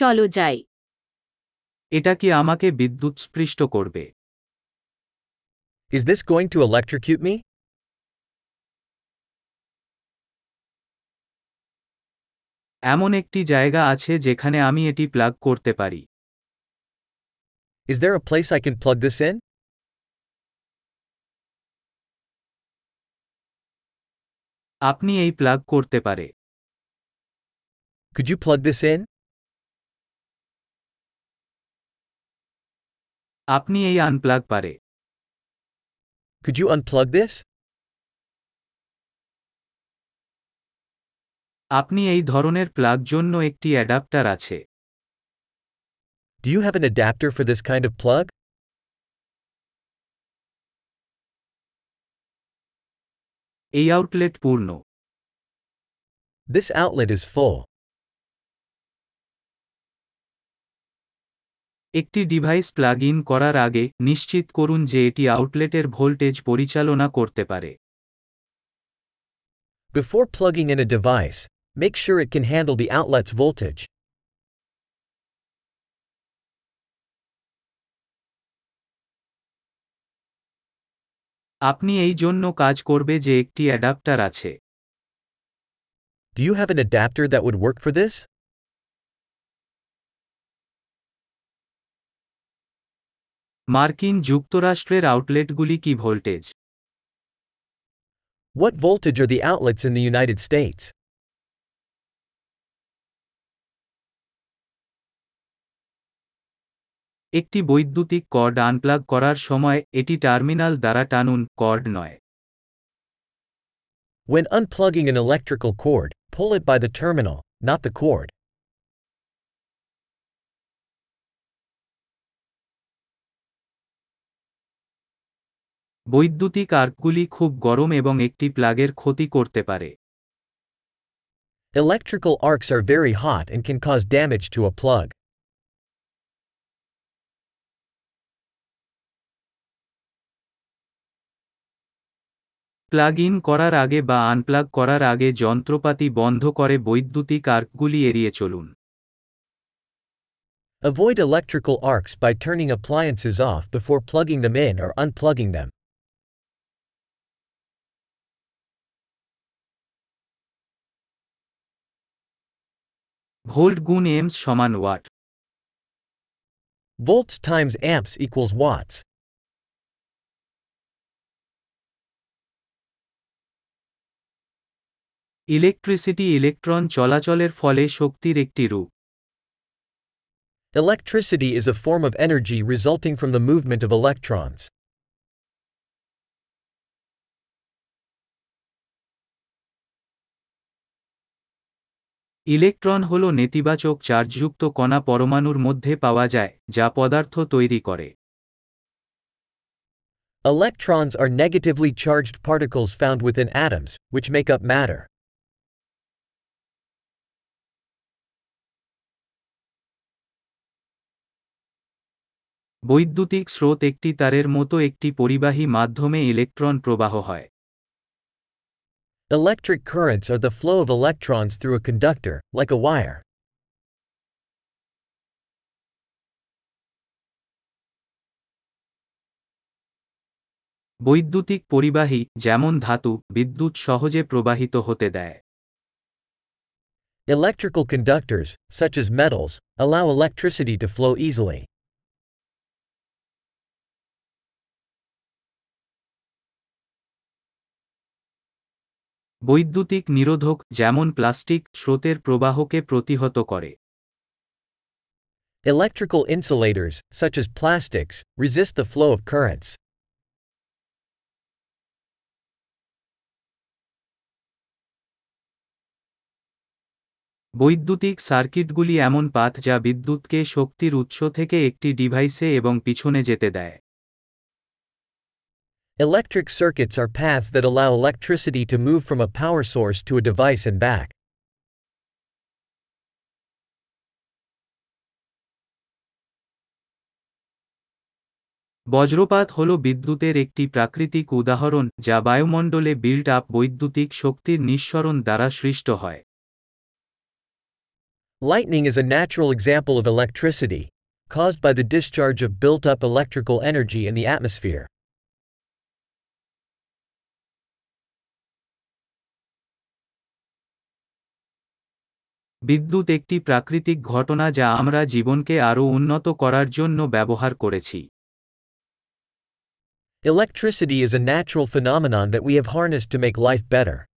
চলো যাই। এটা কি আমাকে বিদ্যুৎ স্পৃষ্ট করবে? ইজ দিস গোয়িং টু এমন একটি জায়গা আছে যেখানে আমি এটি প্লাগ করতে পারি। Is there place I can plug this আপনি এই প্লাগ করতে পারে। Could you plug this in আপনি এই আনপ্লাগ পারে Could you unplug this? আপনি এই ধরনের প্লাগ জন্য একটি অ্যাডাপ্টার আছে Do you have an adapter for this kind of plug? এই আউটলেট পূর্ণ This outlet is full. একটি ডিভাইস প্লাগ ইন করার আগে নিশ্চিত করুন যে এটি আউটলেটের ভোল্টেজ পরিচালনা করতে পারে Before plugging in a device, make sure it can handle the outlet's voltage. আপনি এই জন্য কাজ করবে যে একটি অ্যাডাপ্টার আছে Do you have an adapter that would work for this? মার্কিন যুক্তরাষ্ট্রের আউটলেটগুলি কি voltage What voltage are the outlets in the United States? একটি বৈদ্যুতিক কর্ড আনপ্লাগ করার সময় এটি টার্মিনাল দ্বারা টানুন কর্ড নয় When unplugging an electrical cord, pull it by the terminal, not the cord. বৈদ্যুতিক আর্কগুলি খুব গরম এবং একটি প্লাগের ক্ষতি করতে পারে Electrical arcs are very hot and can cause damage to a plug. Plug in করার আগে বা আনপ্লাগ করার আগে যন্ত্রপাতি বন্ধ করে বৈদ্যুতিক আর্কগুলি এড়িয়ে চলুন Avoid electrical arcs by turning appliances off before plugging them in or unplugging them. Volt গুণ এমস সমান watt Volts times amps equals watts. Electricity electron চলাচলের ফলে শক্তির একটি রূপ Electricity is a form of energy resulting from the movement of electrons. Electron হল নেতিবাচক চার্জযুক্ত কণা পরমাণুর মধ্যে পাওয়া যায় যা পদার্থ তৈরি করে Electrons are negatively charged particles found within atoms, which make up matter. বৈদ্যুতিক স্রোত একটি তারের মতো একটি পরিবাহী মাধ্যমে ইলেকট্রন প্রবাহ হয় Electric currents are the flow of electrons through a conductor, like a wire. বৈদ্যুতিক পরিবাহী যেমন ধাতু বিদ্যুৎ সহজে প্রবাহিত হতে দেয় Electrical conductors, such as metals, allow electricity to flow easily. বৈদ্যুতিক নিরোধক যেমন প্লাস্টিক স্রোতের প্রবাহকে প্রতিহত করে Electrical insulators, such as plastics, resist the flow of currents. বৈদ্যুতিক সার্কিটগুলি এমন পাথ যা বিদ্যুৎকে শক্তির উৎস থেকে একটি ডিভাইসে এবং পিছনে যেতে দেয় Electric circuits are paths that allow electricity to move from a power source to a device and back. বজ্রপাত হল বিদ্যুতের একটি প্রাকৃতিক উদাহরণ যা বায়ুমণ্ডলে বিল্ড আপ বৈদ্যুতিক শক্তির নিঃসরণ দ্বারা সৃষ্ট হয় Lightning is a natural example of electricity, caused by the discharge of built up electrical energy in the atmosphere. বিদ্যুৎ একটি প্রাকৃতিক ঘটনা যা আমরা জীবনকে আরও উন্নত করার জন্য ব্যবহার করেছি Electricity is a natural phenomenon that we have harnessed to make life better.